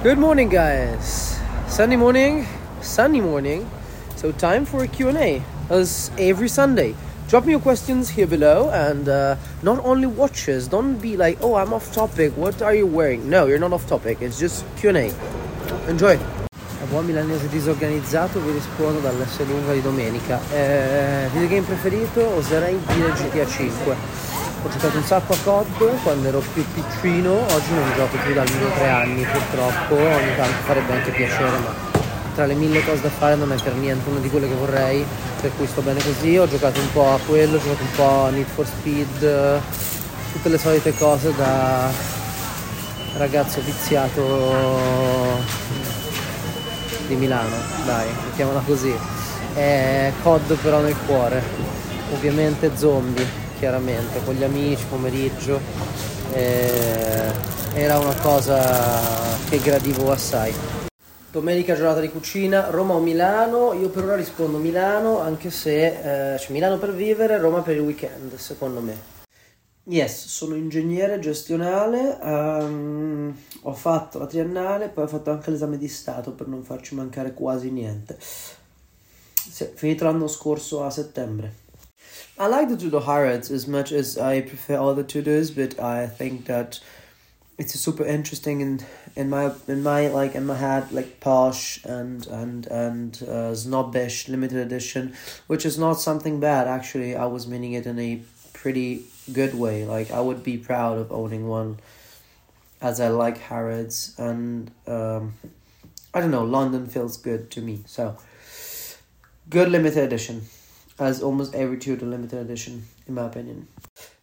Good morning, guys. Sunday morning, sunny morning. So time for a Q&A, as every Sunday. Drop me your questions here below, and uh, not only watches. Don't be like, "Oh, I'm off topic. What are you wearing?" No, you're not off topic. It's just Q&A. Enjoy. A buon milanese disorganizzato vi rispondo dall'S lunga di domenica. Eh, videogame preferito? Oserei dire GTA 5. Ho giocato un sacco a COD quando ero più piccino, oggi non gioco più da almeno tre anni purtroppo, ogni tanto farebbe anche piacere, ma tra le mille cose da fare non è per niente una di quelle che vorrei, per cui sto bene così, ho giocato un po' a quello, ho giocato un po' a Need for Speed, tutte le solite cose da ragazzo viziato di Milano, dai, mettiamola così. È COD però nel cuore, ovviamente zombie, chiaramente, con gli amici, pomeriggio. Eh, era una cosa che gradivo assai. Domenica giornata di cucina, Roma o Milano? Io per ora rispondo Milano, anche se eh, cioè Milano per vivere, Roma per il weekend, secondo me. Yes, sono ingegnere gestionale, um, ho fatto la triennale, poi ho fatto anche l'esame di Stato per non farci mancare quasi niente. Sì, finito l'anno scorso a settembre. I like the Tudo Harrods as much as I prefer all the Tudors, but I think that it's super interesting in in my in my like in my head like posh and and and uh, snobbish limited edition, which is not something bad actually. I was meaning it in a pretty good way. Like I would be proud of owning one, as I like Harrods, and um, I don't know. London feels good to me. So good limited edition, as almost every Tudor limited edition, in my opinion.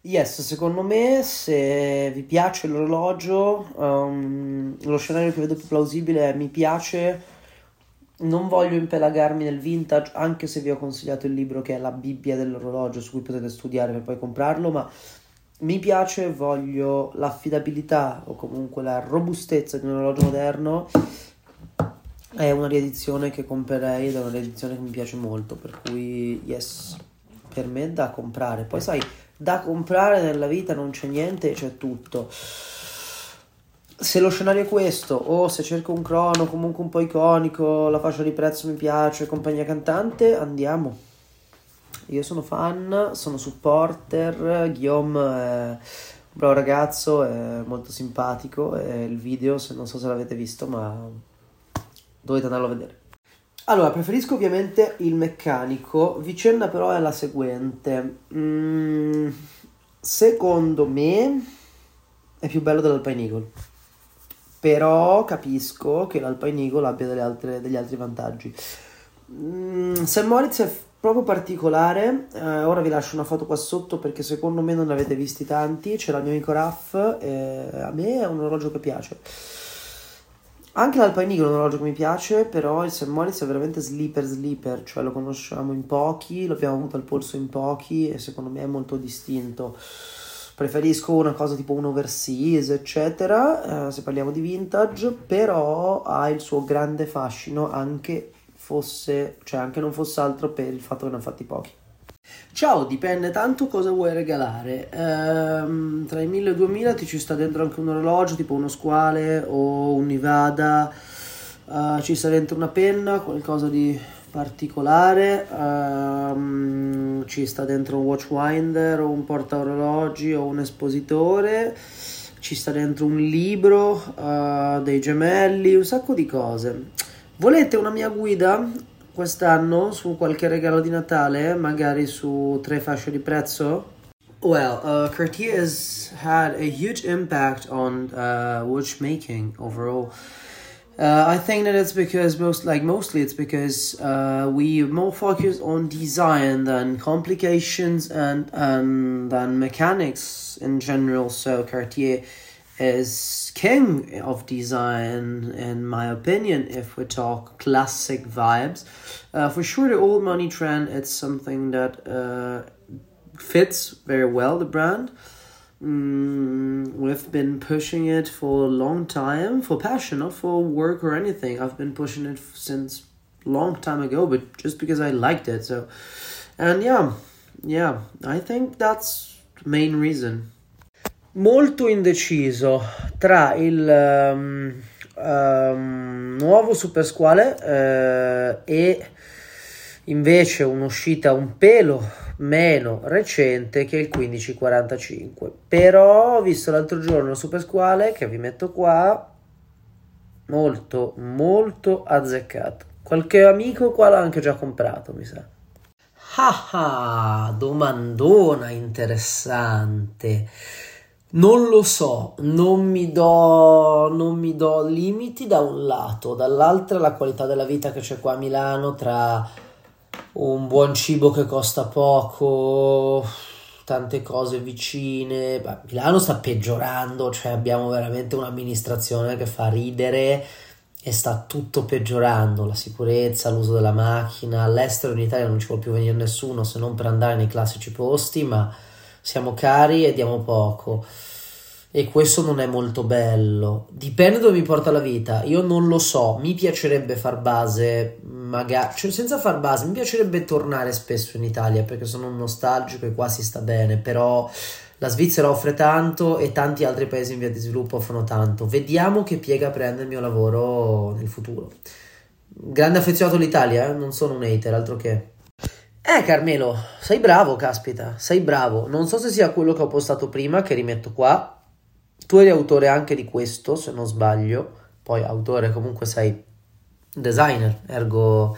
Yes, secondo me se vi piace l'orologio, um, lo scenario che vedo più plausibile è mi piace non voglio impelagarmi nel vintage, anche se vi ho consigliato il libro che è la Bibbia dell'orologio, su cui potete studiare per poi comprarlo, ma mi piace, voglio l'affidabilità o comunque la robustezza di un orologio moderno. È una riedizione che comprerei ed è una riedizione che mi piace molto, per cui yes, per me è da comprare. Poi sai, da comprare nella vita non c'è niente, c'è tutto se lo scenario è questo, o se cerco un crono comunque un po' iconico, la fascia di prezzo mi piace, compagnia cantante, andiamo. Io sono fan, sono supporter, Guillaume è un bravo ragazzo, è molto simpatico e il video, se non so se l'avete visto, ma dovete andarlo a vedere. Allora, preferisco ovviamente il meccanico, vicenda però è la seguente. Mm, secondo me è più bello dell'Alpine Eagle però capisco che l'Alpine Eagle abbia altre, degli altri vantaggi. Mm, Sam Moritz è proprio particolare, eh, ora vi lascio una foto qua sotto perché secondo me non ne avete visti tanti, c'è il mio amico Raff, eh, a me è un orologio che piace. Anche Eagle è un orologio che mi piace, però il Sam Moritz è veramente sleeper sleeper, cioè lo conosciamo in pochi, lo abbiamo avuto al polso in pochi e secondo me è molto distinto preferisco una cosa tipo un overseas, eccetera, eh, se parliamo di vintage, però ha il suo grande fascino anche fosse, cioè anche non fosse altro per il fatto che ne ha fatti pochi. Ciao, dipende tanto cosa vuoi regalare. Ehm, tra i 1000 e i 2000 ti ci sta dentro anche un orologio, tipo uno squale o un Nivada, uh, ci sta dentro una penna, qualcosa di particolare. Um, ci sta dentro un watchwinder o un porta orologi o un espositore. Ci sta dentro un libro, uh, dei gemelli, un sacco di cose. Volete una mia guida quest'anno su qualche regalo di Natale, magari su tre fasce di prezzo? Well, uh, Cartier has had a huge impact on uh, watchmaking overall. Uh, I think that it's because most like mostly it's because uh, we more focus on design than complications and and than mechanics in general. So Cartier is king of design in my opinion. If we talk classic vibes, uh, for sure the old money trend it's something that uh, fits very well the brand. Mm, we've been pushing it for a long time for passion, not for work or anything. I've been pushing it since long time ago, but just because I liked it. So, and yeah, yeah, I think that's the main reason. Molto indeciso tra il um, um, nuovo Super Squale uh, e invece un'uscita un pelo meno recente che il 1545 però ho visto l'altro giorno Super Squale che vi metto qua molto molto azzeccato. Qualche amico qua l'ha anche già comprato mi sa. Ah ah domandona interessante non lo so, non mi, do, non mi do limiti da un lato, dall'altro la qualità della vita che c'è qua a Milano tra un buon cibo che costa poco, tante cose vicine. Beh, Milano sta peggiorando, cioè abbiamo veramente un'amministrazione che fa ridere e sta tutto peggiorando, la sicurezza, l'uso della macchina, all'estero in Italia non ci può più venire nessuno se non per andare nei classici posti, ma siamo cari e diamo poco e questo non è molto bello. Dipende dove mi porta la vita. Io non lo so. Mi piacerebbe far base, magari, cioè senza far base, mi piacerebbe tornare spesso in Italia perché sono nostalgico e qua si sta bene. Però la Svizzera offre tanto e tanti altri paesi in via di sviluppo offrono tanto. Vediamo che piega prende il mio lavoro nel futuro. Grande affezionato all'Italia, eh? non sono un hater, altro che. Eh Carmelo, sei bravo, caspita, sei bravo. Non so se sia quello che ho postato prima, che rimetto qua, tu eri autore anche di questo, se non sbaglio, poi autore comunque sei designer, ergo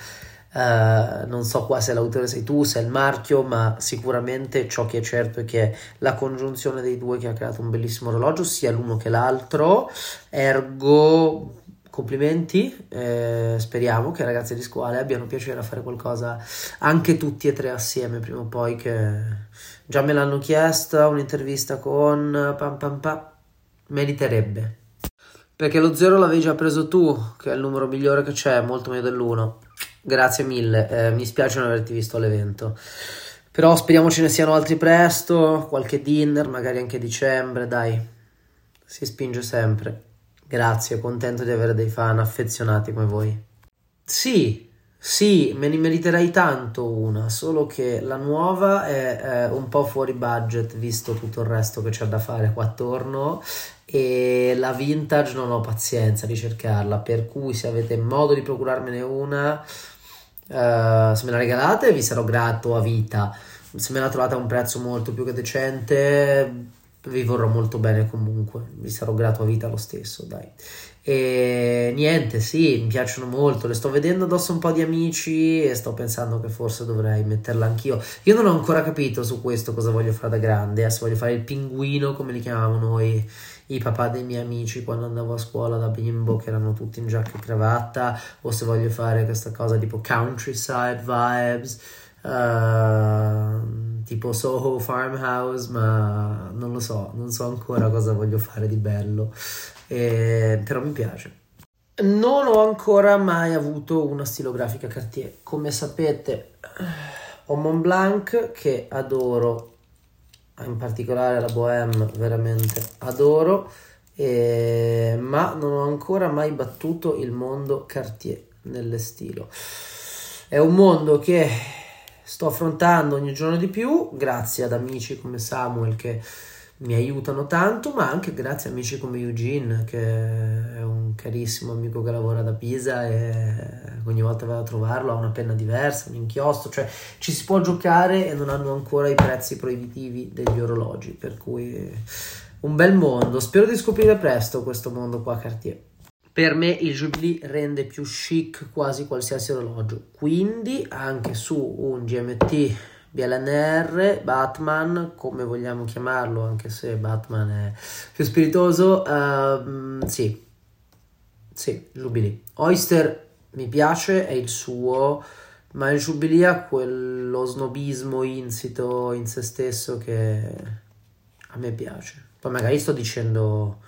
eh, non so qua se l'autore sei tu, se è il marchio, ma sicuramente ciò che è certo è che la congiunzione dei due che ha creato un bellissimo orologio, sia l'uno che l'altro, ergo complimenti, eh, speriamo che i ragazzi di scuola abbiano piacere a fare qualcosa anche tutti e tre assieme prima o poi che già me l'hanno chiesta un'intervista con pam pam pam meriterebbe. Perché lo 0 l'avevi già preso tu, che è il numero migliore che c'è, molto meglio dell'1. Grazie mille, eh, mi spiace non averti visto all'evento. Però speriamo ce ne siano altri presto, qualche dinner, magari anche dicembre, dai. Si spinge sempre. Grazie, contento di avere dei fan affezionati come voi. Sì, sì, me ne meriterei tanto una, solo che la nuova è, è, un po' fuori budget visto tutto il resto che c'è da fare qua attorno e la vintage non ho pazienza di cercarla, per cui se avete modo di procurarmene una, uh, se me la regalate vi sarò grato a vita, se me la trovate a un prezzo molto più che decente vi vorrò molto bene comunque, vi sarò grato a vita lo stesso, dai. E niente, sì, mi piacciono molto, le sto vedendo addosso un po' di amici e sto pensando che forse dovrei metterla anch'io. Io non ho ancora capito su questo cosa voglio fare da grande, eh, se voglio fare il pinguino come li chiamavamo noi i papà dei miei amici quando andavo a scuola da bimbo che erano tutti in giacca e cravatta o se voglio fare questa cosa tipo countryside vibes uh, tipo Soho Farmhouse ma non lo so non so ancora cosa voglio fare di bello. Eh, però mi piace. Non ho ancora mai avuto una stilografica Cartier. Come sapete ho Mont Blanc che adoro. In particolare la Bohème veramente adoro, eh, ma non ho ancora mai battuto il mondo Cartier nelle stilo. È un mondo che sto affrontando ogni giorno di più, grazie ad amici come Samuel che mi aiutano tanto, ma anche grazie a amici come Eugene, che è un carissimo amico che lavora da Pisa e ogni volta vado a trovarlo ha una penna diversa, un inchiostro, cioè ci si può giocare e non hanno ancora i prezzi proibitivi degli orologi, per cui un bel mondo. Spero di scoprire presto questo mondo qua Cartier. Per me il Jubilee rende più chic quasi qualsiasi orologio, quindi anche su un GMT BLNR, Batman, come vogliamo chiamarlo, anche se Batman è più spiritoso, uh, sì, sì, Jubilee. Oyster mi piace, è il suo, ma il Jubilee ha quello snobismo insito in se stesso che a me piace. Poi magari sto dicendo,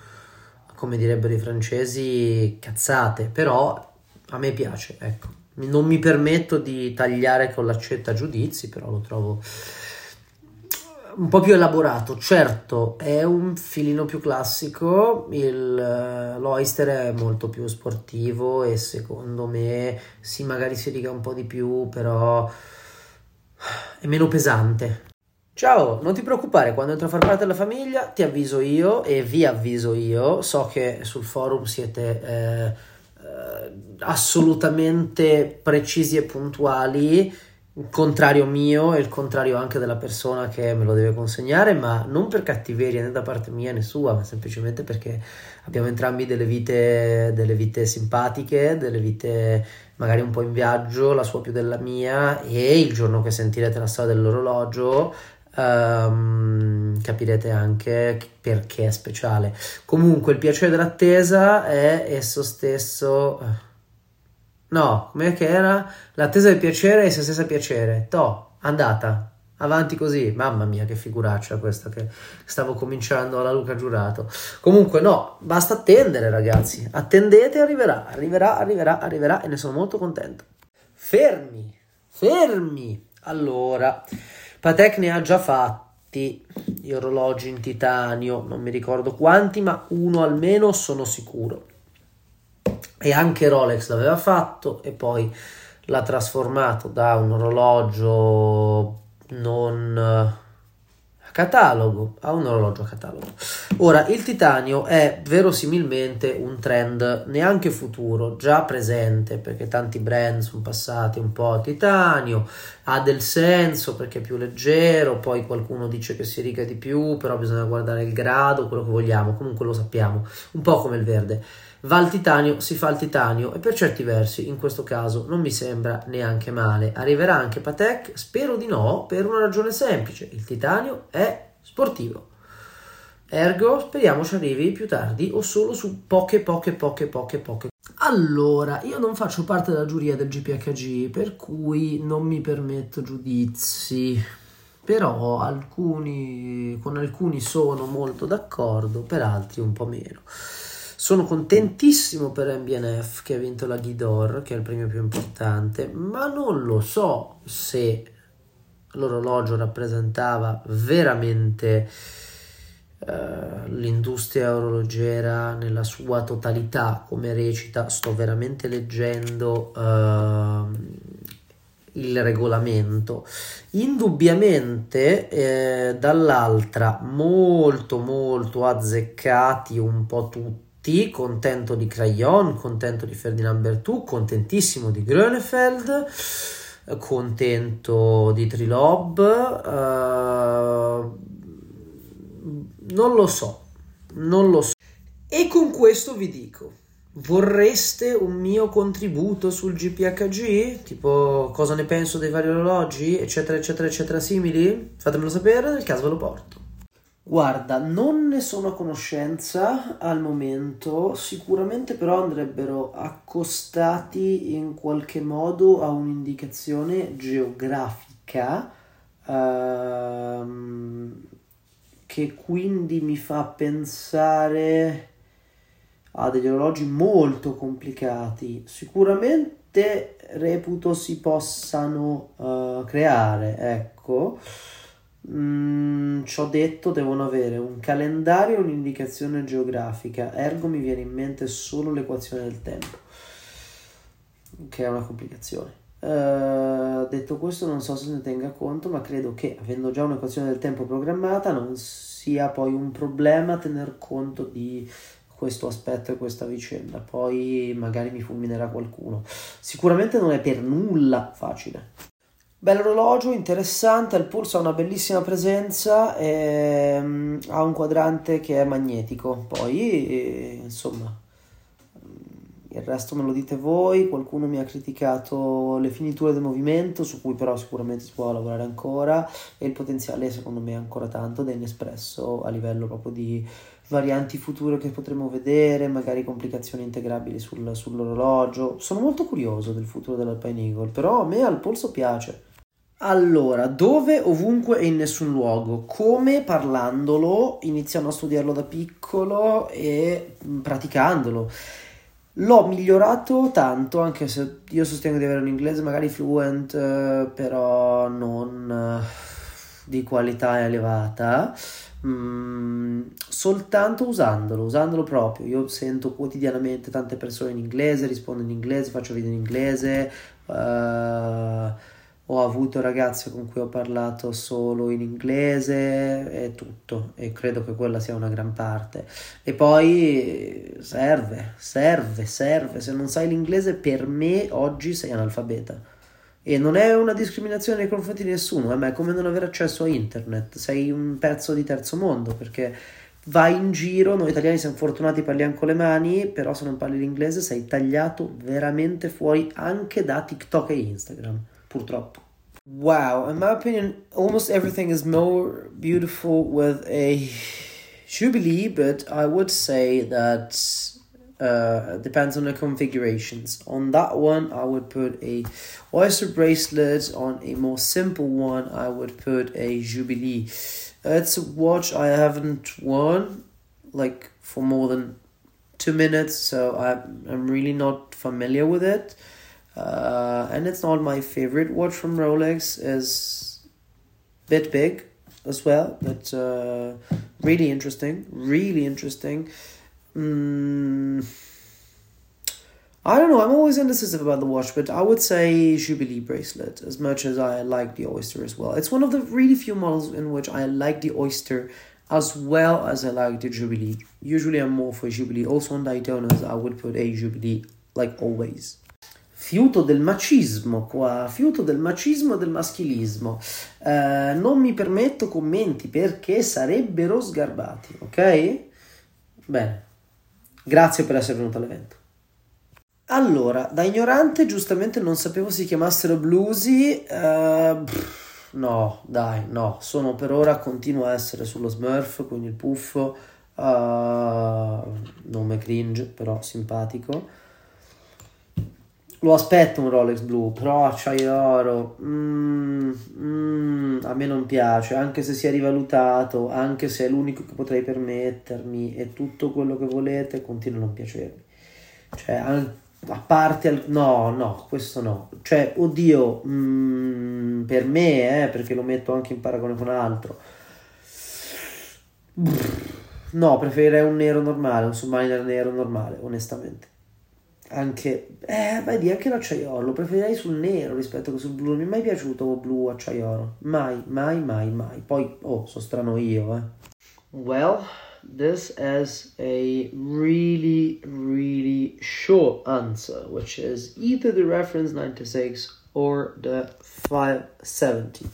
come direbbero i francesi, cazzate, però a me piace, ecco non mi permetto di tagliare con l'accetta giudizi, però lo trovo un po' più elaborato. Certo, è un filino più classico, il, eh, l'Oyster è molto più sportivo e secondo me sì, magari si riga un po' di più, però è meno pesante. Ciao, non ti preoccupare, quando entro a far parte della famiglia ti avviso io e vi avviso io. So che sul forum siete eh, eh, assolutamente precisi e puntuali il contrario mio e il contrario anche della persona che me lo deve consegnare, ma non per cattiveria né da parte mia né sua, ma semplicemente perché abbiamo entrambi delle vite, delle vite simpatiche, delle vite magari un po' in viaggio, la sua più della mia, e il giorno che sentirete la storia dell'orologio um, capirete anche perché è speciale. Comunque il piacere dell'attesa è esso stesso No, com'è che era? L'attesa del piacere è se stessa piacere. To, andata. Avanti così. Mamma mia, che figuraccia questa che stavo cominciando alla Luca Giurato. Comunque, no, basta attendere, ragazzi. Attendete, arriverà, arriverà, arriverà, arriverà e ne sono molto contento. Fermi, fermi. Allora, Patek ne ha già fatti gli orologi in titanio, non mi ricordo quanti, ma uno almeno sono sicuro. E anche Rolex l'aveva fatto e poi l'ha trasformato da un orologio non catalogo a un orologio a catalogo. Ora, il titanio è verosimilmente un trend neanche futuro, già presente perché tanti brand sono passati un po' a titanio, ha del senso perché è più leggero, poi qualcuno dice che si riga di più, però bisogna guardare il grado, quello che vogliamo, comunque lo sappiamo, un po' come il verde va al titanio, si fa il titanio e per certi versi, in questo caso, non mi sembra neanche male. Arriverà anche Patek? Spero di no, per una ragione semplice, il titanio è sportivo. Ergo, speriamo ci arrivi più tardi o solo su poche, poche, poche, poche, poche. Allora, io non faccio parte della giuria del GPHG, per cui non mi permetto giudizi. Però alcuni, con alcuni sono molto d'accordo, per altri un po' meno. Sono contentissimo per MBNF che ha vinto la Ghidor, che è il premio più importante, ma non lo so se l'orologio rappresentava veramente uh, l'industria orologera nella sua totalità, come recita, sto veramente leggendo uh, il regolamento. Indubbiamente eh, dall'altra molto molto azzeccati un po' tutti tutti, contento di Crayon, contento di Ferdinand Bertù, contentissimo di Grönefeld, contento di Trilob, uh, non lo so, non lo so. E con questo vi dico, vorreste un mio contributo sul GPHG? Tipo cosa ne penso dei vari orologi, eccetera, eccetera, eccetera, simili? Fatemelo sapere, nel caso ve lo porto. Guarda, non ne sono a conoscenza al momento, sicuramente però andrebbero accostati in qualche modo a un'indicazione geografica ehm, che quindi mi fa pensare a degli orologi molto complicati. Sicuramente reputo si possano uh, creare, ecco Mm, ci ho detto devono avere un calendario e un'indicazione geografica, ergo mi viene in mente solo l'equazione del tempo, che è una complicazione. Uh, detto questo, non so se ne tenga conto, ma credo che avendo già un'equazione del tempo programmata non sia poi un problema tener conto di questo aspetto e questa vicenda. Poi magari mi fulminerà qualcuno. Sicuramente non è per nulla facile. Bell'orologio, interessante, il polso ha una bellissima presenza, e, um, ha un quadrante che è magnetico, poi eh, insomma il resto me lo dite voi, qualcuno mi ha criticato le finiture del movimento, su cui però sicuramente si può lavorare ancora e il potenziale secondo me è ancora tanto da inespresso a livello proprio di varianti future che potremo vedere, magari complicazioni integrabili sul, sull'orologio. Sono molto curioso del futuro dell'Alpine Eagle, però a me al polso piace. Allora, dove, ovunque e in nessun luogo, come parlandolo, iniziando a studiarlo da piccolo e mm, praticandolo. L'ho migliorato tanto, anche se io sostengo di avere un inglese magari fluent, eh, però non eh, di qualità elevata, mm, soltanto usandolo, usandolo proprio. Io sento quotidianamente tante persone in inglese, rispondo in inglese, faccio video in inglese. Uh, ho avuto ragazze con cui ho parlato solo in inglese e tutto e credo che quella sia una gran parte. E poi serve serve serve. Se non sai l'inglese per me oggi sei analfabeta. E non è una discriminazione nei confronti di nessuno, eh, ma è come non avere accesso a internet, sei un pezzo di terzo mondo perché vai in giro, noi italiani siamo fortunati, parliamo con le mani, però se non parli l'inglese sei tagliato veramente fuori anche da TikTok e Instagram, Wow, in my opinion, almost everything is more beautiful with a Jubilee, but I would say that uh, depends on the configurations. On that one, I would put a oyster bracelet. On a more simple one, I would put a Jubilee. It's a watch I haven't worn like for more than two minutes, so I'm I'm really not familiar with it. Uh, and it's not my favorite watch from Rolex. is bit big as well, but uh, really interesting. Really interesting. Mm, I don't know. I'm always indecisive about the watch, but I would say Jubilee bracelet as much as I like the Oyster as well. It's one of the really few models in which I like the Oyster as well as I like the Jubilee. Usually I'm more for Jubilee. Also on Daytonas I would put a Jubilee like always. Fiuto del macismo qua, fiuto del macismo e del maschilismo. Uh, non mi permetto commenti perché sarebbero sgarbati, ok? Bene. Grazie per essere venuto all'evento. Allora, da ignorante giustamente non sapevo si chiamassero bluesy. Uh, no, dai, no. Sono per ora, continuo a essere sullo Smurf, quindi il puffo. Uh, nome cringe, però simpatico. Lo aspetto un Rolex blu, però acciaio oro. Mm, mm, a me non piace, anche se sia rivalutato, anche se è l'unico che potrei permettermi e tutto quello che volete, continua a non piacermi. Cioè, a parte al... no, no, questo no. Cioè, oddio, mm, per me, eh, perché lo metto anche in paragone con altro. No, preferirei un nero normale, un submariner nero normale, onestamente anche, eh, vedi, anche l'acciaiolo, preferirei sul nero rispetto che sul blu, non mi è mai piaciuto blu acciaiolo, mai, mai, mai, mai, poi, oh, sono strano io, eh. Well, this is a really, really short answer, which is either the reference 96 or the 570.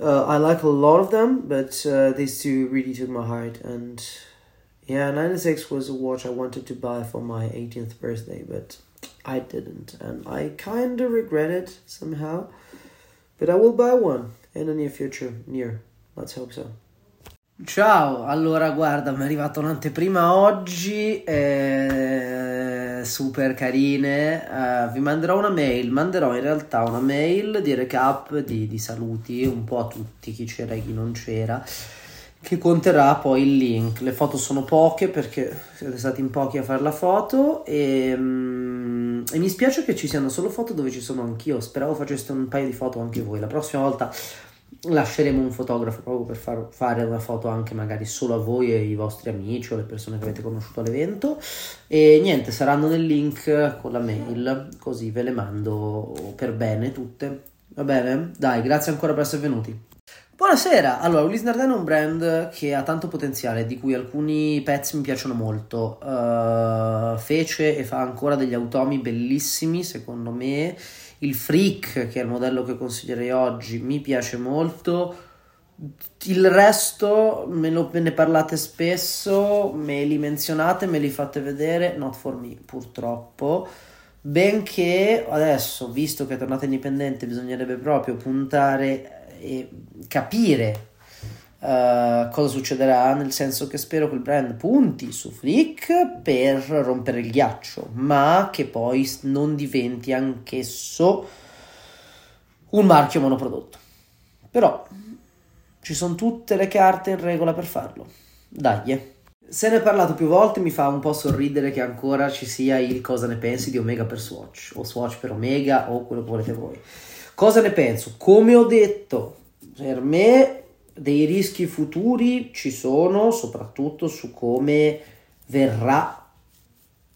Uh, I like a lot of them, but uh, these two really took my heart and Yeah, 96 was a watch I wanted to buy for my 18th birthday, but I didn't, and I kinda regret it somehow. But I will buy one in the near future, near. Let's hope so. Ciao, allora guarda, mi è arrivata un'anteprima oggi, eh, super carine, eh, vi manderò una mail, manderò in realtà una mail di recap, di, di saluti un po' a tutti, chi c'era e chi non c'era che conterà poi il link. Le foto sono poche perché siete stati in pochi a fare la foto e, um, e, mi spiace che ci siano solo foto dove ci sono anch'io. Speravo faceste un paio di foto anche voi. La prossima volta lasceremo un fotografo proprio per far, fare una foto anche magari solo a voi e ai vostri amici o le persone che avete conosciuto all'evento. E niente, saranno nel link con la mail, così ve le mando per bene tutte. Va bene? Dai, grazie ancora per essere venuti. Buonasera, allora Ulysse Nardin è un brand che ha tanto potenziale, di cui alcuni pezzi mi piacciono molto. Uh, fece e fa ancora degli automi bellissimi, secondo me. Il Freak, che è il modello che consiglierei oggi, mi piace molto. Il resto me, lo, me ne parlate spesso, me li menzionate, me li fate vedere, not for me purtroppo. Benché adesso, visto che è tornata indipendente, bisognerebbe proprio puntare e capire uh, cosa succederà, nel senso che spero che il brand punti su Flick per rompere il ghiaccio, ma che poi non diventi anch'esso un marchio monoprodotto. Però ci sono tutte le carte in regola per farlo. Dai. Se ne è parlato più volte, mi fa un po' sorridere che ancora ci sia il cosa ne pensi di Omega per Swatch, o Swatch per Omega, o quello che volete voi. Cosa ne penso? Come ho detto, per me dei rischi futuri ci sono, soprattutto su come verrà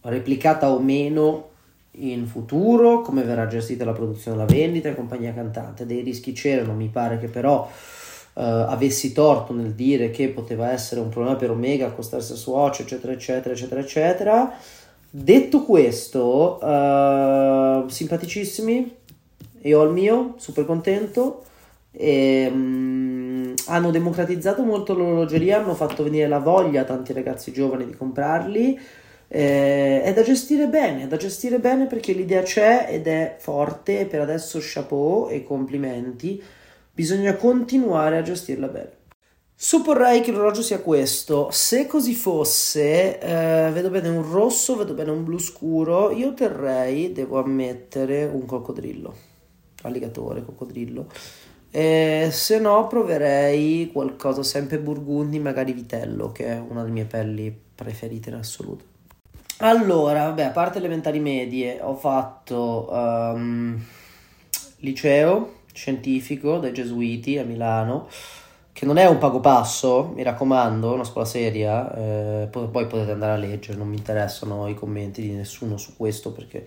replicata o meno in futuro, come verrà gestita la produzione la vendita e compagnia cantante. Dei rischi c'erano, mi pare che però uh, avessi torto nel dire che poteva essere un problema per Omega accostarsi a Swatch, eccetera, eccetera, eccetera, eccetera. Detto questo, uh, simpaticissimi, io ho il mio, super contento. E, um, hanno democratizzato molto l'orologeria, hanno fatto venire la voglia a tanti ragazzi giovani di comprarli. Eh, è da gestire bene, è da gestire bene perché l'idea c'è ed è forte. Per adesso, chapeau e complimenti. Bisogna continuare a gestirla bene. Supporrei che l'orologio sia questo. Se così fosse, eh, vedo bene un rosso, vedo bene un blu scuro. Io terrei, devo ammettere, un coccodrillo. Alligatore, coccodrillo. E se no, proverei qualcosa sempre burgundi, magari vitello, che è una delle mie pelli preferite in assoluto. Allora, vabbè, a parte elementari medie, ho fatto um, liceo scientifico dai Gesuiti a Milano, che non è un pago passo, mi raccomando, una scuola seria, eh, poi, potete andare a leggere, non mi interessano i commenti di nessuno su questo perché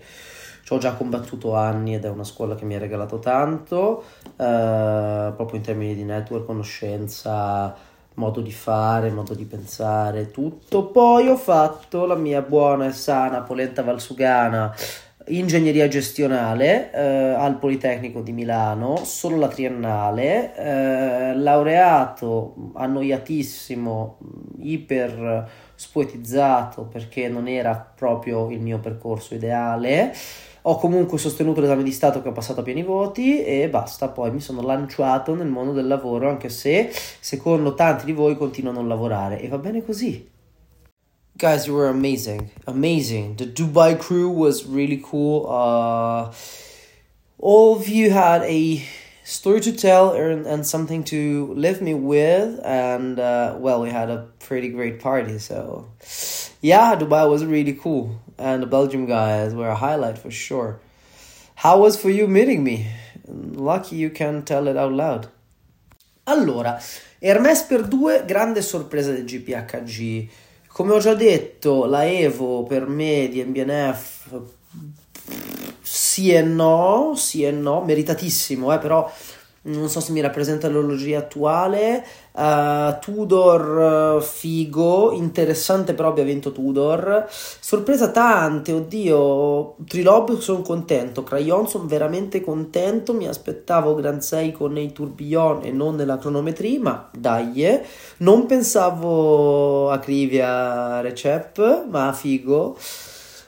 ho già combattuto anni ed è una scuola che mi ha regalato tanto, eh, proprio in termini di network, conoscenza, modo di fare, modo di pensare, tutto. Poi ho fatto la mia buona e sana polenta valsugana ingegneria gestionale eh, al Politecnico di Milano, solo la triennale, eh, laureato annoiatissimo, iper spoetizzato perché non era proprio il mio percorso ideale. Ho comunque sostenuto l'esame di Stato che ho passato a pieni voti e basta, poi mi sono lanciato nel mondo del lavoro anche se secondo tanti di voi continuo a non lavorare e va bene cosí. Guys, you were amazing. Amazing. The Dubai crew was really cool. Uh, all of you had a story to tell and, and something to live me with and uh, well we had a pretty great party so yeah dubai was really cool and the belgium guys were a highlight for sure. How was for you meeting me? Lucky you can tell it out loud. Allora Hermes per due grande sorpresa del GPHG come ho già detto la Evo per me di MBNF sì e no, sì e no, meritatissimo, eh, però non so se mi rappresenta l'orologia attuale. Uh, Tudor uh, figo, interessante però abbia vinto Tudor. Sorpresa tante, oddio. Trilob sono contento, Crayon sono veramente contento. Mi aspettavo Grand 6 con i tourbillon e non nella cronometria, ma dai, eh. non pensavo a Crivia Recep, ma figo.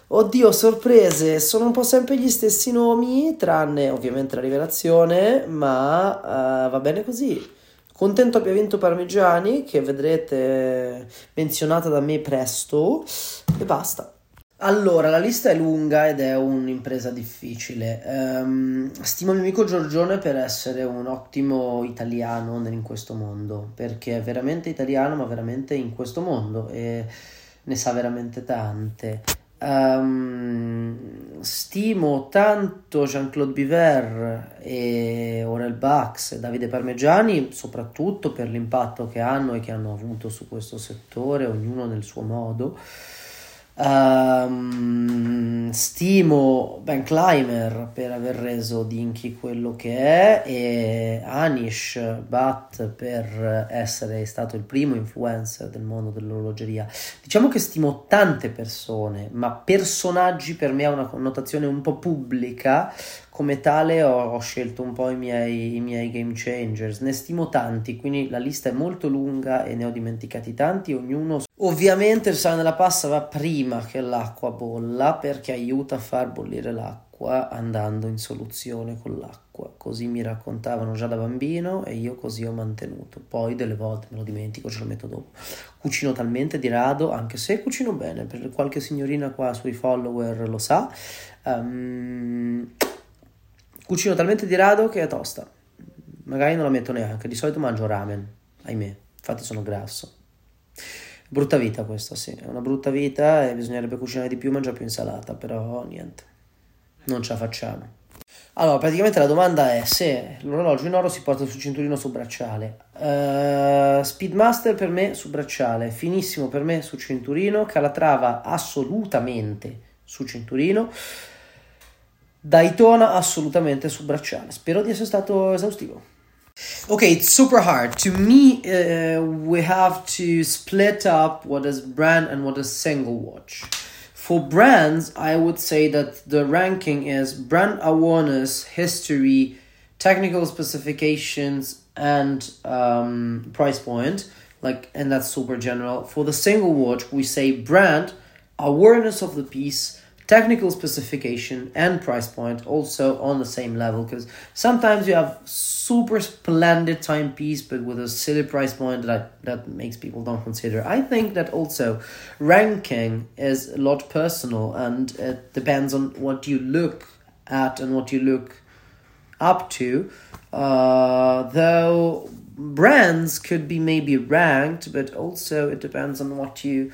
Oddio, sorprese, sono un po' sempre gli stessi nomi, tranne ovviamente la rivelazione, ma uh, va bene così. Contento abbia vinto Parmigiani, che vedrete menzionata da me presto, e basta. Allora, la lista è lunga ed è un'impresa difficile. Um, stimo mio amico Giorgione per essere un ottimo italiano in questo mondo, perché è veramente italiano, ma veramente in questo mondo e ne sa veramente tante. Um, stimo tanto Jean-Claude Biver e Aurel Bax e Davide Parmigiani, soprattutto per l'impatto che hanno e che hanno avuto su questo settore, ognuno nel suo modo. Um, stimo Ben Clymer per aver reso Dinky quello che è e Anish Bhatt per essere stato il primo influencer del mondo dell'orologeria. Diciamo che stimo tante persone, ma personaggi per me ha una connotazione un po' pubblica. Come tale ho, ho scelto un po' i miei, i miei game changers. Ne stimo tanti, quindi la lista è molto lunga e ne ho dimenticati tanti, ognuno Ovviamente il sale nella pasta va prima che l'acqua bolla perché aiuta a far bollire l'acqua andando in soluzione con l'acqua. Così mi raccontavano già da bambino e io così ho mantenuto. Poi delle volte me lo dimentico, ce lo metto dopo. Cucino talmente di rado, anche se cucino bene, per qualche signorina qua sui follower lo sa. Um, cucino talmente di rado che è tosta. Magari non la metto neanche, di solito mangio ramen, ahimè, infatti sono grasso. Brutta vita questa, sì, è una brutta vita e bisognerebbe cucinare di più, mangiare più insalata, però niente, non ce la facciamo. Allora, praticamente la domanda è se l'orologio in oro si porta sul cinturino su bracciale. Uh, Speedmaster per me su bracciale, finissimo per me su cinturino, Calatrava assolutamente su cinturino. Daytona assolutamente su bracciale. Spero di essere stato esaustivo. Okay, it's super hard. To me, uh, we have to split up what is brand and what is single watch. For brands, I would say that the ranking is brand awareness, history, technical specifications, and um, price point. Like, and that's super general. For the single watch, we say brand, awareness of the piece, technical specification, and price point also on the same level. Because sometimes you have super splendid timepiece, but with a silly price point that that makes people don't consider. I think that also ranking is a lot personal, and it depends on what you look at and what you look up to. Uh, though brands could be maybe ranked, but also it depends on what you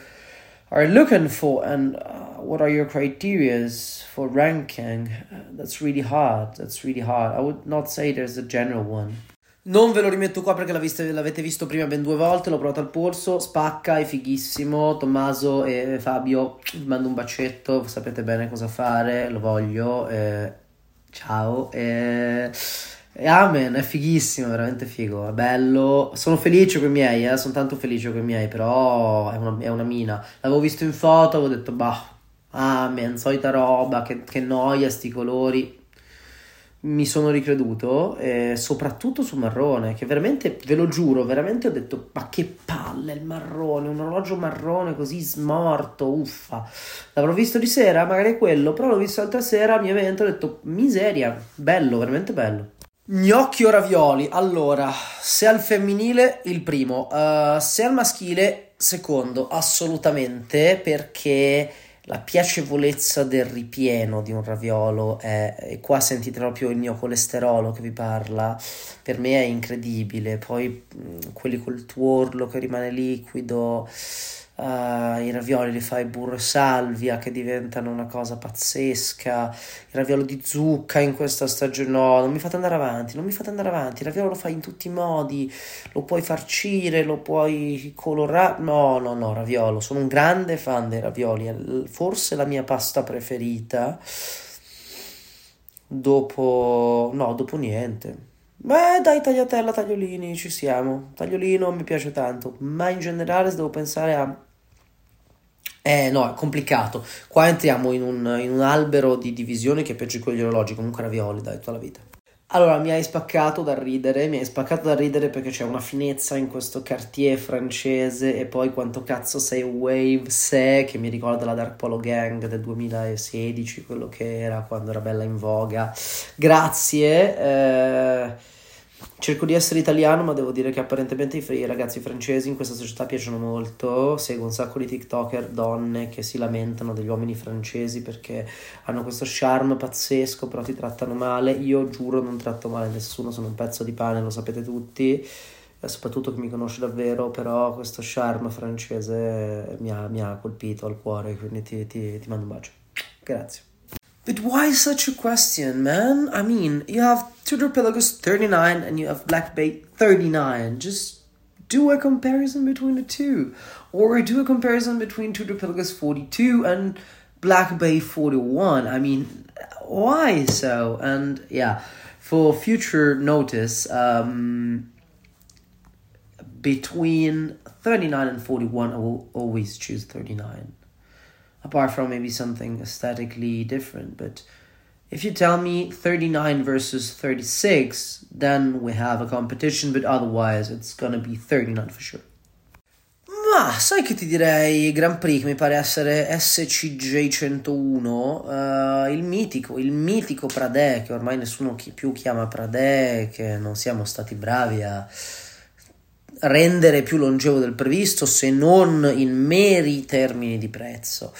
are looking for and uh, what are your criterias for ranking. Uh, that's really hard. That's really hard. I would not say there's a general one. Non ve lo rimetto qua perché l'avete visto prima ben due volte, l'ho provato al polso, spacca, è fighissimo, Tommaso e Fabio, vi mando un bacetto, sapete bene cosa fare, lo voglio, eh, ciao. Eh, amen, è fighissimo, veramente figo, è bello. Sono felice con i miei, eh, sono tanto felice con i miei, però è una, è una mina. L'avevo visto in foto, avevo detto, bah, amen, solita roba, che, che noia, sti colori. Mi sono ricreduto, eh, soprattutto sul marrone, che veramente, ve lo giuro, veramente ho detto, ma che palle il marrone, un orologio marrone così smorto, uffa. L'avrò visto di sera, magari quello, però l'ho visto l'altra sera mio evento, ho detto, miseria, bello, veramente bello. Gnocchi o ravioli? Allora, se al femminile il primo, uh, se al maschile secondo, assolutamente, perché la piacevolezza del ripieno di un raviolo è, e qua sentite proprio il mio colesterolo che vi parla, per me è incredibile, poi mh, quelli col tuorlo che rimane liquido Uh, I ravioli li fai burro e salvia che diventano una cosa pazzesca. Il raviolo di zucca in questa stagione. No, non mi fate andare avanti, non mi fate andare avanti. Il raviolo lo fai in tutti i modi. Lo puoi farcire, lo puoi colorare. No, no, no, raviolo. Sono un grande fan dei ravioli. È forse la mia pasta preferita. Dopo. No, dopo niente. Beh, dai, tagliatella, tagliolini, ci siamo. Tagliolino mi piace tanto, ma in generale se devo pensare a eh no, è complicato. Qua entriamo in un, in un albero di divisioni che peggio di quelli orologi, comunque ravioli, dai, tutta la vita. Allora, mi hai spaccato da ridere, mi hai spaccato da ridere perché c'è una finezza in questo Cartier francese e poi quanto cazzo sei Wave Se, che mi ricorda la Dark Polo Gang del 2016, quello che era quando era bella in voga. Grazie. Eh Cerco di essere italiano, ma devo dire che apparentemente i, ragazzi francesi in questa società piacciono molto. Seguo un sacco di TikToker, donne che si lamentano degli uomini francesi perché hanno questo charme pazzesco, però ti trattano male. Io giuro, non tratto male nessuno, sono un pezzo di pane, lo sapete tutti, eh, soprattutto chi mi conosce davvero. Però questo charme francese mi ha, mi ha colpito al cuore, quindi ti, ti, ti mando un bacio. Grazie. But why such a question, man? I mean, you have Tudor Pelagos 39 and you have Black Bay 39. Just do a comparison between the two. Or do a comparison between Tudor Pelagos 42 and Black Bay 41. I mean, why so? And yeah, for future notice, um, between 39 and 41, I will always choose 39 apart from maybe something aesthetically different. But if you tell me 39 versus 36, then we have a competition, but otherwise it's gonna be 39 for sure. Ma sai che ti direi Grand Prix mi pare essere SCJ 101, uh, il mitico, il mitico Pradè che ormai nessuno più chiama Pradè, che non siamo stati bravi a rendere più longevo del previsto se non in meri termini di prezzo.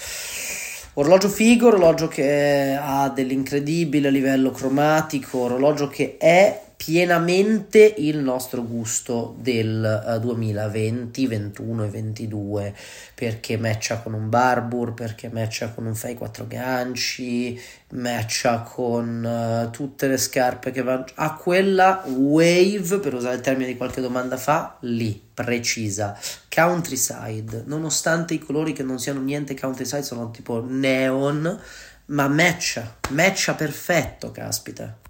Orologio figo, orologio che ha dell'incredibile livello cromatico, orologio che è pienamente il nostro gusto del 2020, 21 e 22 perché matcha con un Barbour, perché matcha con un Fai 4 ganci, matcha con uh, tutte le scarpe che vanno a quella wave, per usare il termine di qualche domanda fa, lì, precisa, countryside, nonostante i colori che non siano niente countryside, sono tipo neon, ma matcha, matcha perfetto, caspita.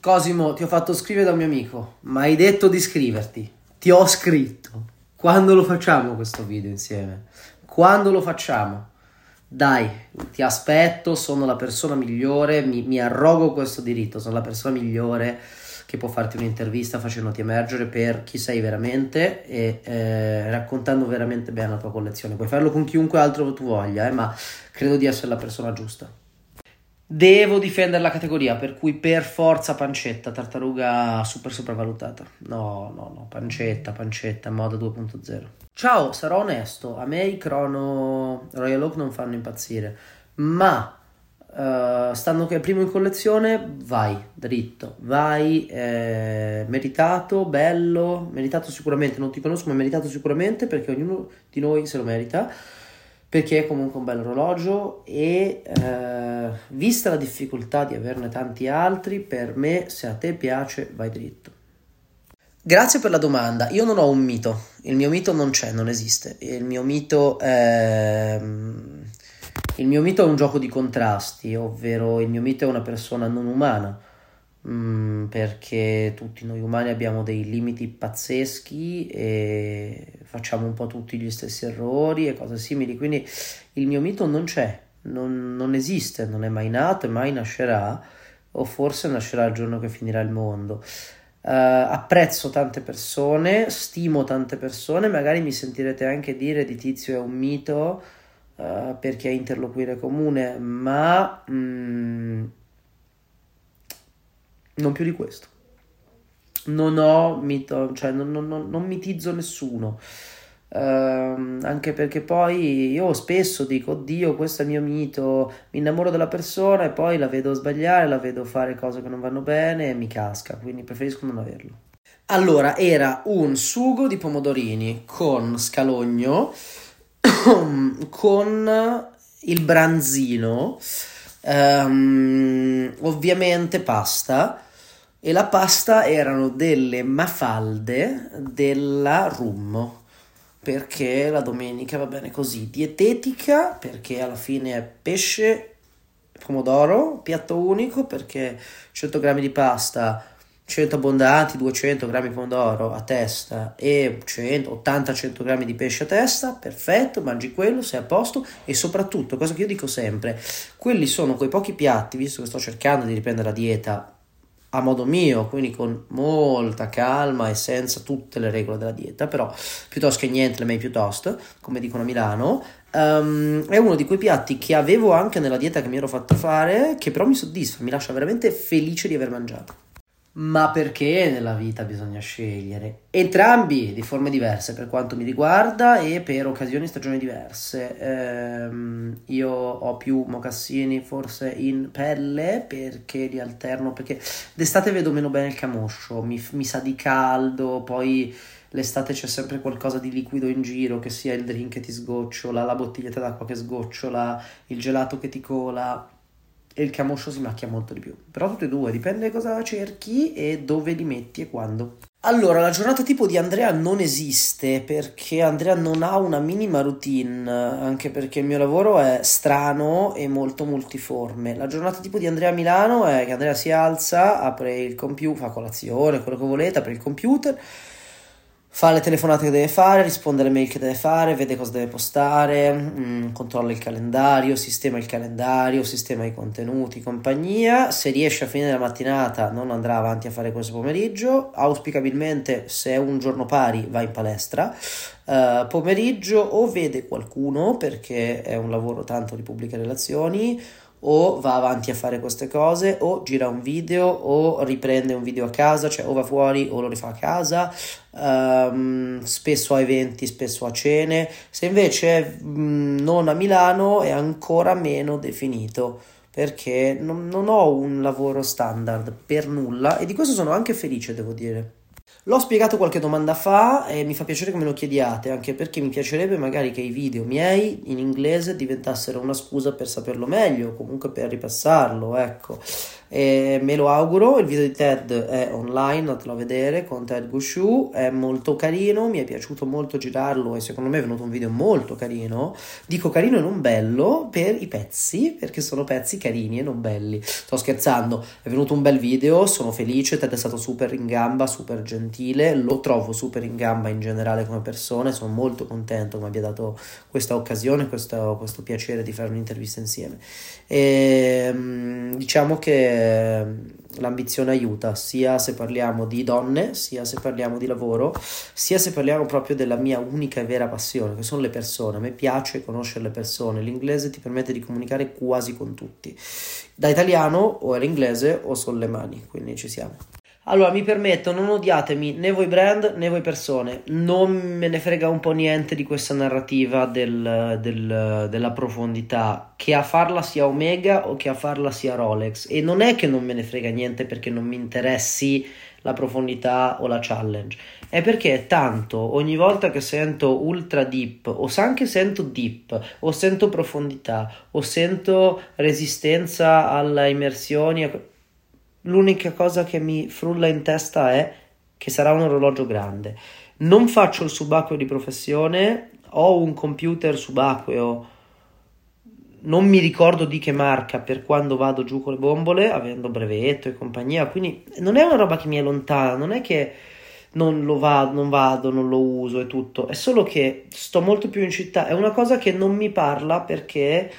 Cosimo, ti ho fatto scrivere da un mio amico, ma hai detto di scriverti. Ti ho scritto. Quando lo facciamo questo video insieme? Quando lo facciamo? Dai, ti aspetto, sono la persona migliore, mi, mi arrogo questo diritto, sono la persona migliore che può farti un'intervista facendoti emergere per chi sei veramente e eh, raccontando veramente bene la tua collezione. Puoi farlo con chiunque altro tu voglia, eh, ma credo di essere la persona giusta. Devo difendere la categoria, per cui per forza pancetta, tartaruga super sopravvalutata. No, no, no, pancetta, pancetta, moda 2.0. Ciao, sarò onesto, a me i crono Royal Oak non fanno impazzire, ma Uh, stanno che è primo in collezione, vai dritto, vai eh, meritato, bello, meritato sicuramente, non ti conosco ma meritato sicuramente perché ognuno di noi se lo merita, perché è comunque un bel orologio e eh, vista la difficoltà di averne tanti altri, per me se a te piace vai dritto. Grazie per la domanda, io non ho un mito, il mio mito non c'è, non esiste, il mio mito è il mio mito è un gioco di contrasti, ovvero il mio mito è una persona non umana, mm, perché tutti noi umani abbiamo dei limiti pazzeschi e facciamo un po' tutti gli stessi errori e cose simili, quindi il mio mito non c'è, non, non esiste, non è mai nato e mai nascerà, o forse nascerà il giorno che finirà il mondo. Uh, apprezzo tante persone, stimo tante persone, magari mi sentirete anche dire di Tizio è un mito uh, perché è interloquire comune, ma mm, non più di questo. Non ho mito, cioè non, non, non mitizzo nessuno. Uh, anche perché poi io spesso dico oddio questo è il mio mito mi innamoro della persona e poi la vedo sbagliare la vedo fare cose che non vanno bene e mi casca quindi preferisco non averlo allora era un sugo di pomodorini con scalogno con il branzino, um, ovviamente pasta, e la pasta erano delle mafalde della rum perché la domenica va bene così, dietetica perché alla fine è pesce, pomodoro, piatto unico perché 100 grammi di pasta 100 abbondanti, 200 grammi di pomodoro a testa e 80-100 grammi di pesce a testa, perfetto, mangi quello, sei a posto e soprattutto, cosa che io dico sempre, quelli sono quei pochi piatti, visto che sto cercando di riprendere la dieta a modo mio, quindi con molta calma e senza tutte le regole della dieta, però piuttosto che niente, le meglio piuttosto, come dicono a Milano, um, è uno di quei piatti che avevo anche nella dieta che mi ero fatto fare, che però mi soddisfa, mi lascia veramente felice di aver mangiato ma perché nella vita bisogna scegliere entrambi di forme diverse per quanto mi riguarda e per occasioni e stagioni diverse. Ehm, io ho più mocassini forse in pelle perché li alterno perché d'estate vedo meno bene il camoscio, mi, mi sa di caldo, poi l'estate c'è sempre qualcosa di liquido in giro, che sia il drink che ti sgocciola, la bottiglietta d'acqua che sgocciola, il gelato che ti cola e il camoscio si macchia molto di più. Però tutte e due, dipende cosa cerchi e dove li metti e quando. Allora, la giornata tipo di Andrea non esiste perché Andrea non ha una minima routine, anche perché il mio lavoro è strano e molto multiforme. La giornata tipo di Andrea a Milano è che Andrea si alza, apre il computer, fa colazione, quello che volete, apre il computer fa le telefonate che deve fare, risponde alle mail che deve fare, vede cosa deve postare, mh, mm, controlla il calendario, sistema il calendario, sistema i contenuti, compagnia. Se riesce a finire la mattinata non andrà avanti a fare questo pomeriggio, auspicabilmente se è un giorno pari va in palestra. Uh, pomeriggio o vede qualcuno perché è un lavoro tanto di pubbliche relazioni o va avanti a fare queste cose o gira un video o riprende un video a casa, cioè o va fuori o lo rifà a casa, um, spesso a eventi, spesso a cene. Se invece um, non a Milano è ancora meno definito perché non, non ho un lavoro standard per nulla e di questo sono anche felice, devo dire. L'ho spiegato qualche domanda fa e mi fa piacere che me lo chiediate, anche perché mi piacerebbe magari che i video miei in inglese diventassero una scusa per saperlo meglio, comunque per ripassarlo, ecco. E me lo auguro, il video di Ted è online, andatelo a vedere con Ted Gushu, è molto carino, mi è piaciuto molto girarlo e secondo me è venuto un video molto carino. Dico carino e non bello per i pezzi, perché sono pezzi carini e non belli. Sto scherzando, è venuto un bel video, sono felice, Ted è stato super in gamba, super gentile, lo trovo super in gamba in generale come persona, sono molto contento che mi abbia dato questa occasione, questo, questo piacere di fare un'intervista insieme. E, ehm, diciamo che ehm, l'ambizione aiuta, sia se parliamo di donne, sia se parliamo di lavoro, sia se parliamo proprio della mia unica e vera passione, che sono le persone. A me piace conoscere le persone. L'inglese ti permette di comunicare quasi con tutti. Da italiano o è l'inglese o sono le mani, quindi ci siamo. Allora, mi permetto, non odiatemi né voi brand né voi persone, non me ne frega un po' niente di questa narrativa del, del, della profondità, che a farla sia Omega o che a farla sia Rolex. E non è che non me ne frega niente perché non mi interessi la profondità o la challenge, è perché tanto ogni volta che sento ultra deep, o anche sento deep, o sento profondità, o sento resistenza alle immersioni l'unica cosa che mi frulla in testa è che sarà un orologio grande. Non faccio il subacqueo di professione, ho un computer subacqueo, non mi ricordo di che marca per quando vado giù con le bombole, avendo brevetto e compagnia, quindi non è una roba che mi è lontana, non è che non lo vado, non vado, non lo uso e tutto, è solo che sto molto più in città, è una cosa che non mi parla perché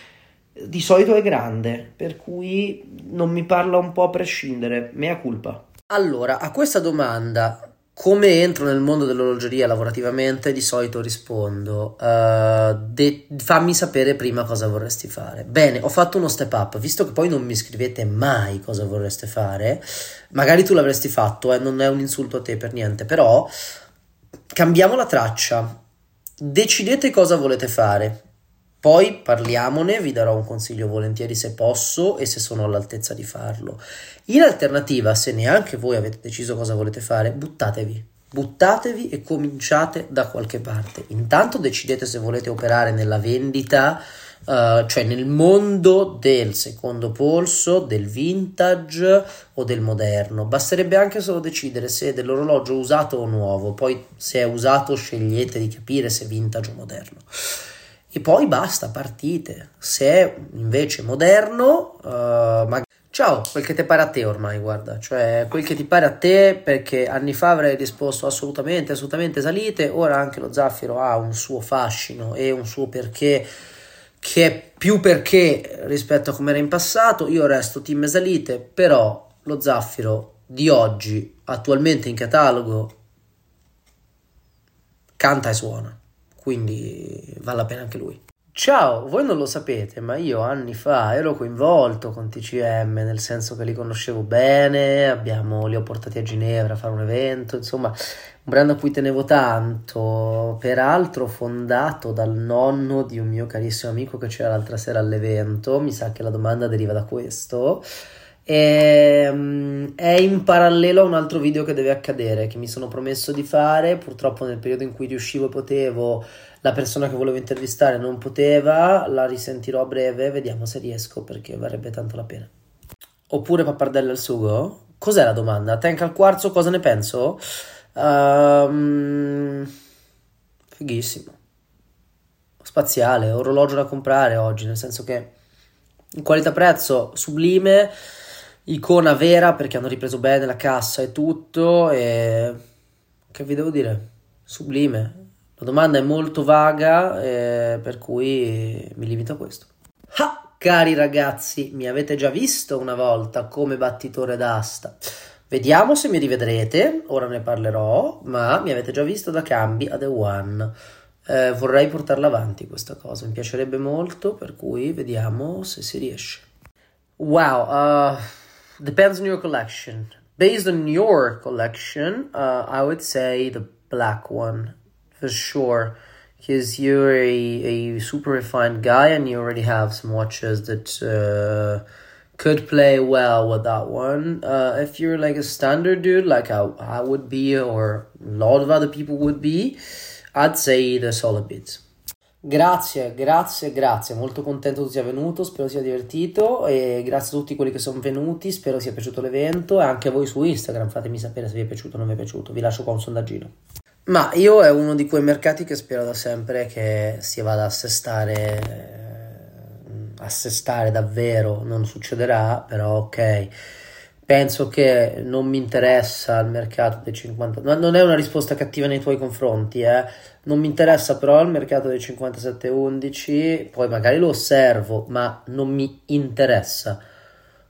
di solito è grande, per cui non mi parla un po' a prescindere, mea culpa. Allora, a questa domanda, come entro nel mondo dell'orologeria lavorativamente, di solito rispondo, uh, de- fammi sapere prima cosa vorresti fare. Bene, ho fatto uno step up, visto che poi non mi scrivete mai cosa vorreste fare, magari tu l'avresti fatto, eh, non è un insulto a te per niente, però cambiamo la traccia, decidete cosa volete fare poi parliamone, vi darò un consiglio volentieri se posso e se sono all'altezza di farlo. In alternativa, se neanche voi avete deciso cosa volete fare, buttatevi. Buttatevi e cominciate da qualche parte. Intanto decidete se volete operare nella vendita, uh, cioè nel mondo del secondo polso, del vintage o del moderno. Basterebbe anche solo decidere se è dell'orologio usato o nuovo. Poi se è usato scegliete di capire se è vintage o moderno e poi basta, partite. Se è invece moderno, uh, magari... Ciao, quel che ti pare a te ormai, guarda, cioè quel che ti pare a te perché anni fa avrei risposto assolutamente, assolutamente salite, ora anche lo zaffiro ha un suo fascino e un suo perché che è più perché rispetto a come era in passato, io resto team salite, però lo zaffiro di oggi, attualmente in catalogo, canta e suona quindi vale la pena anche lui. Ciao, voi non lo sapete, ma io anni fa ero coinvolto con TCM, nel senso che li conoscevo bene, abbiamo, li ho portati a Ginevra a fare un evento, insomma, un brand a cui tenevo tanto, peraltro fondato dal nonno di un mio carissimo amico che c'era l'altra sera all'evento, mi sa che la domanda deriva da questo. E, um, è in parallelo a un altro video che deve accadere, che mi sono promesso di fare. Purtroppo, nel periodo in cui riuscivo e potevo, la persona che volevo intervistare non poteva. La risentirò a breve, vediamo se riesco perché varrebbe tanto la pena. Oppure pappardelle al sugo? Cos'è la domanda? Tank al quarzo, cosa ne penso? Um, fighissimo. Spaziale, orologio da comprare oggi, nel senso che in qualità prezzo sublime icona vera perché hanno ripreso bene la cassa e tutto e che vi devo dire? Sublime. La domanda è molto vaga eh, per cui mi limito a questo. Ah, cari ragazzi mi avete già visto una volta come battitore d'asta. Vediamo se mi rivedrete ora ne parlerò ma mi avete già visto da cambi a The One. Eh, vorrei portarla avanti questa cosa mi piacerebbe molto per cui vediamo se si riesce. Wow uh depends on your collection. Based on your collection, uh, I would say the black one for sure. Because you're a, a super refined guy and you already have some watches that uh, could play well with that one. Uh, if you're like a standard dude, like I, I would be, or a lot of other people would be, I'd say the solid beats. Grazie, grazie, grazie, molto contento che tu sia venuto, spero sia divertito e grazie a tutti quelli che sono venuti, spero sia piaciuto l'evento e anche a voi su Instagram fatemi sapere se vi è piaciuto o non vi è piaciuto, vi lascio qua un sondaggino. Ma io è uno di quei mercati che spero da sempre che si vada a assestare, assestare davvero, non succederà, però ok penso che non mi interessa il mercato dei 50 non è una risposta cattiva nei tuoi confronti eh. non mi interessa però il mercato dei 57-11 poi magari lo osservo ma non mi interessa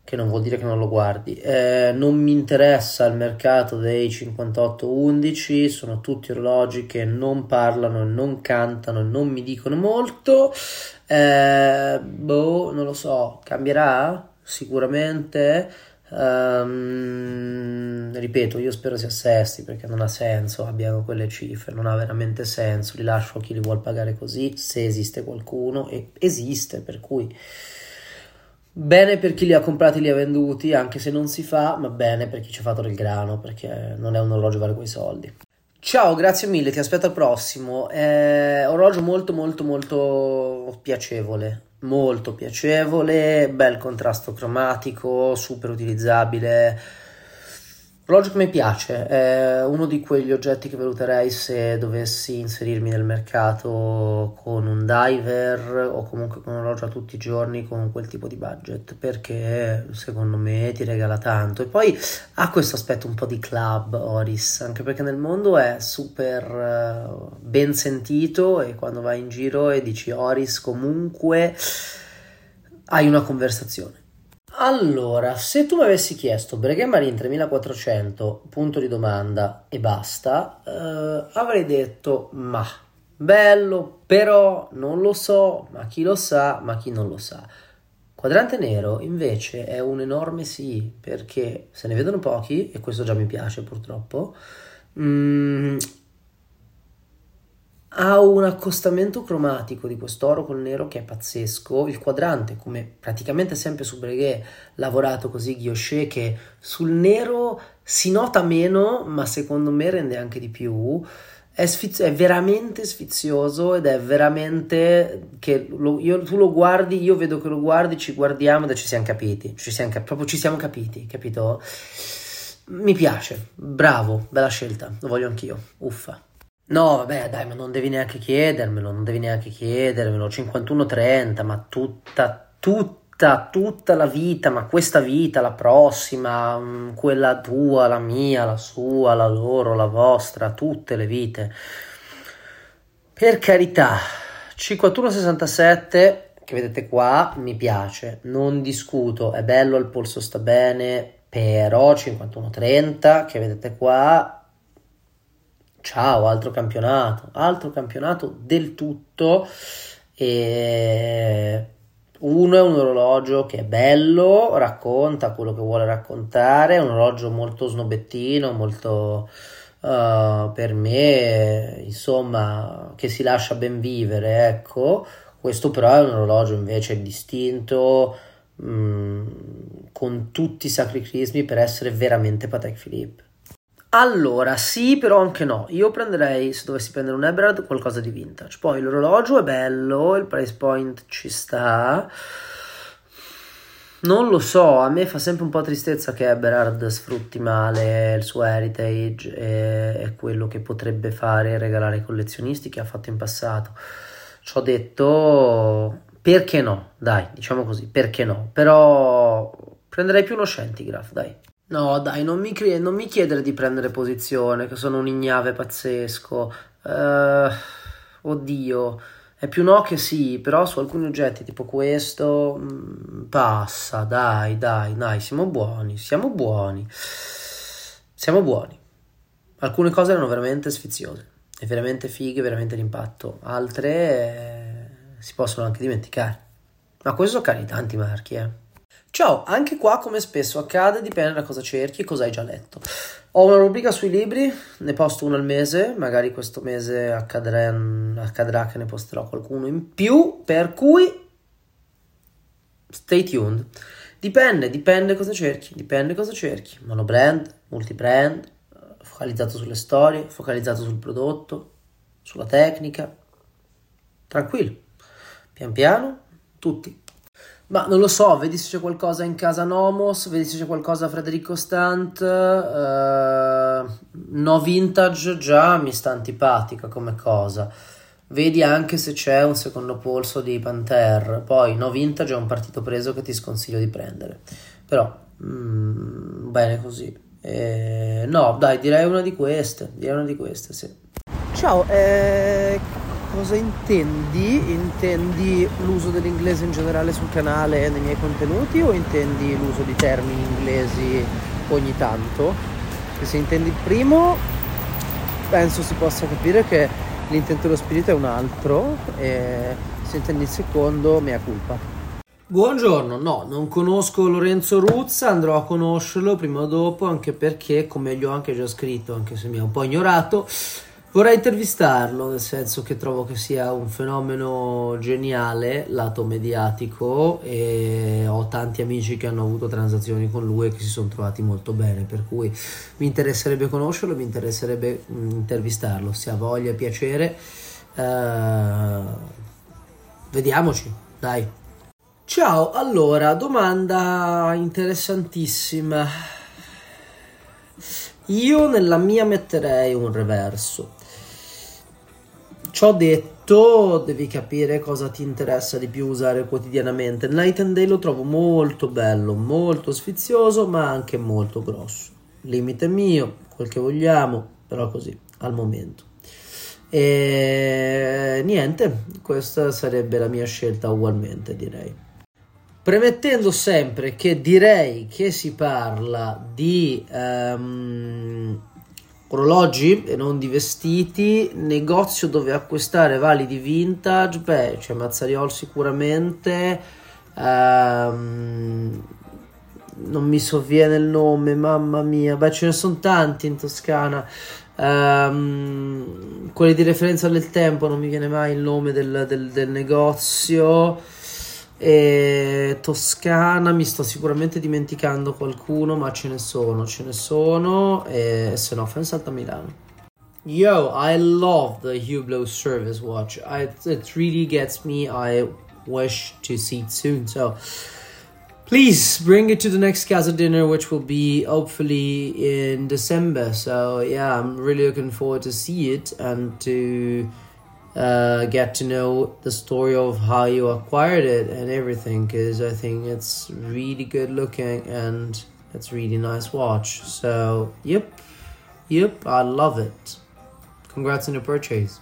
che non vuol dire che non lo guardi. Eh, non mi interessa il mercato dei 58-11 sono tutti orologi che non parlano non cantano non mi dicono molto. Eh, boh non lo so cambierà? Sicuramente Um, ripeto, io spero si assesti perché non ha senso, abbiano quelle cifre, non ha veramente senso, li lascio a chi li vuole pagare così, se esiste qualcuno, e esiste, per cui bene per chi li ha comprati e li ha venduti, anche se non si fa, ma bene per chi ci ha fatto del grano, perché non è un orologio vale quei soldi. Ciao, grazie mille, ti aspetto al prossimo. È orologio molto molto molto piacevole molto piacevole, bel contrasto cromatico, super utilizzabile. Che mi piace, è uno di quegli oggetti che valuterei se dovessi inserirmi nel mercato con un diver o comunque con un orologio a tutti i giorni con quel tipo di budget perché secondo me ti regala tanto. E poi ha questo aspetto un po' di club Oris anche perché nel mondo è super uh, ben sentito e quando vai in giro e dici Oris comunque hai una conversazione allora, se tu mi avessi chiesto Breguet Marine 3400, punto di domanda e basta, eh, avrei detto ma bello, però non lo so, ma chi lo sa, ma chi non lo sa. Quadrante nero invece è un enorme sì, perché se ne vedono pochi, e questo già mi piace purtroppo, mm, ha un accostamento cromatico di quest'oro col nero che è pazzesco. Il quadrante, come praticamente sempre su Breguet, lavorato così ghiosché, che sul nero si nota meno, ma secondo me rende anche di più. È, sfiz- è veramente sfizioso ed è veramente che lo, io, tu lo guardi, io vedo che lo guardi, ci guardiamo e ci siamo capiti. Ci siamo, proprio ci siamo capiti, capito? Mi piace, bravo, bella scelta, lo voglio anch'io. Uffa. No, vabbè, dai, ma non devi neanche chiedermelo, non devi neanche chiedermelo. 51-30, ma tutta, tutta, tutta la vita, ma questa vita, la prossima, mm, quella tua, la mia, la sua, la loro, la vostra, tutte le vite. Per carità, 51-67, che vedete qua, mi piace, non discuto, è bello, il polso sta bene, però 51-30, che vedete qua, ciao, altro campionato, altro campionato del tutto. E uno è un orologio che è bello, racconta quello che vuole raccontare, è un orologio molto snobettino, molto uh, per me, insomma, che si lascia ben vivere, ecco. Questo però è un orologio invece distinto, mh, mm, con tutti i sacri crismi per essere veramente Patek Philippe. Allora, sì, però anche no. Io prenderei, se dovessi prendere un Eberhard, qualcosa di vintage. Poi l'orologio è bello, il price point ci sta. Non lo so, a me fa sempre un po' tristezza che Eberhard sfrutti male il suo heritage e, e quello che potrebbe fare e regalare ai collezionisti che ha fatto in passato. Ci ho detto perché no, dai, diciamo così, perché no. Però prenderei più uno Centigraph, dai. No, dai, non mi, cre- non mi chiedere di prendere posizione, che sono un ignave pazzesco. Uh, oddio, è più no che sì, però su alcuni oggetti tipo questo mh, mm, passa, dai, dai, dai, siamo buoni, siamo buoni. Siamo buoni. Alcune cose erano veramente sfiziose, e veramente fighe, veramente d'impatto. Altre eh, si possono anche dimenticare. Ma questo sono cari tanti marchi, eh. Ciao, anche qua come spesso accade dipende da cosa cerchi e cosa hai già letto. Ho una rubrica sui libri, ne posto uno al mese, magari questo mese accadrà, accadrà che ne posterò qualcuno in più, per cui stay tuned. Dipende, dipende cosa cerchi, dipende cosa cerchi. Monobrand, multibrand, focalizzato sulle storie, focalizzato sul prodotto, sulla tecnica. tranquillo, pian piano, tutti. Ma non lo so, vedi se c'è qualcosa in casa Nomos, vedi se c'è qualcosa Federico Stant. Uh, no vintage già mi sta antipatica come cosa. Vedi anche se c'è un secondo polso di Panther. Poi no vintage è un partito preso che ti sconsiglio di prendere. Però mm, bene così. Eh, no, dai, direi una di queste. Direi una di queste, sì. Ciao, eh, cosa intendi? Intendi l'uso dell'inglese in generale sul canale e nei miei contenuti o intendi l'uso di termini inglesi ogni tanto? E se intendi il primo, penso si possa capire che l'intento e lo spirito è un altro e se intendi il secondo, mea culpa. Buongiorno, no, non conosco Lorenzo Ruzza, andrò a conoscerlo prima o dopo, anche perché, come gli ho anche già scritto, anche se mi ha un po' ignorato, Vorrei intervistarlo, nel senso che trovo che sia un fenomeno geniale, lato mediatico, e ho tanti amici che hanno avuto transazioni con lui e che si sono trovati molto bene, per cui mi interesserebbe conoscerlo, mi interesserebbe mm, intervistarlo, se ha voglia e piacere. Uh, vediamoci, dai. Ciao, allora, domanda interessantissima. Io nella mia metterei un reverso. Ciò detto, devi capire cosa ti interessa di più usare quotidianamente. Night and Day lo trovo molto bello, molto sfizioso, ma anche molto grosso. Limite mio, quel che vogliamo, però così, al momento. E niente, questa sarebbe la mia scelta ugualmente, direi. Premettendo sempre che direi che si parla di um, orologi e non di vestiti, negozio dove acquistare validi vintage, beh, c'è Mazzariol sicuramente, ehm, non mi sovviene il nome, mamma mia, beh ce ne sono tanti in Toscana, ehm, quelli di referenza del tempo, non mi viene mai il nome del, del, del negozio, e Toscana mi sto sicuramente dimenticando qualcuno, ma ce ne sono, ce ne sono. E se no, salto a Milano. Yo, I love the Hublot service watch. I, it really gets me. I wish to see it soon. So please bring it to the next Casa dinner, which will be hopefully in December. So yeah, I'm really looking forward to see it and to uh, get to know the story of how you acquired it and everything because I think it's really good looking and it's really nice watch. So, yep, yep, I love it. Congrats on the purchase.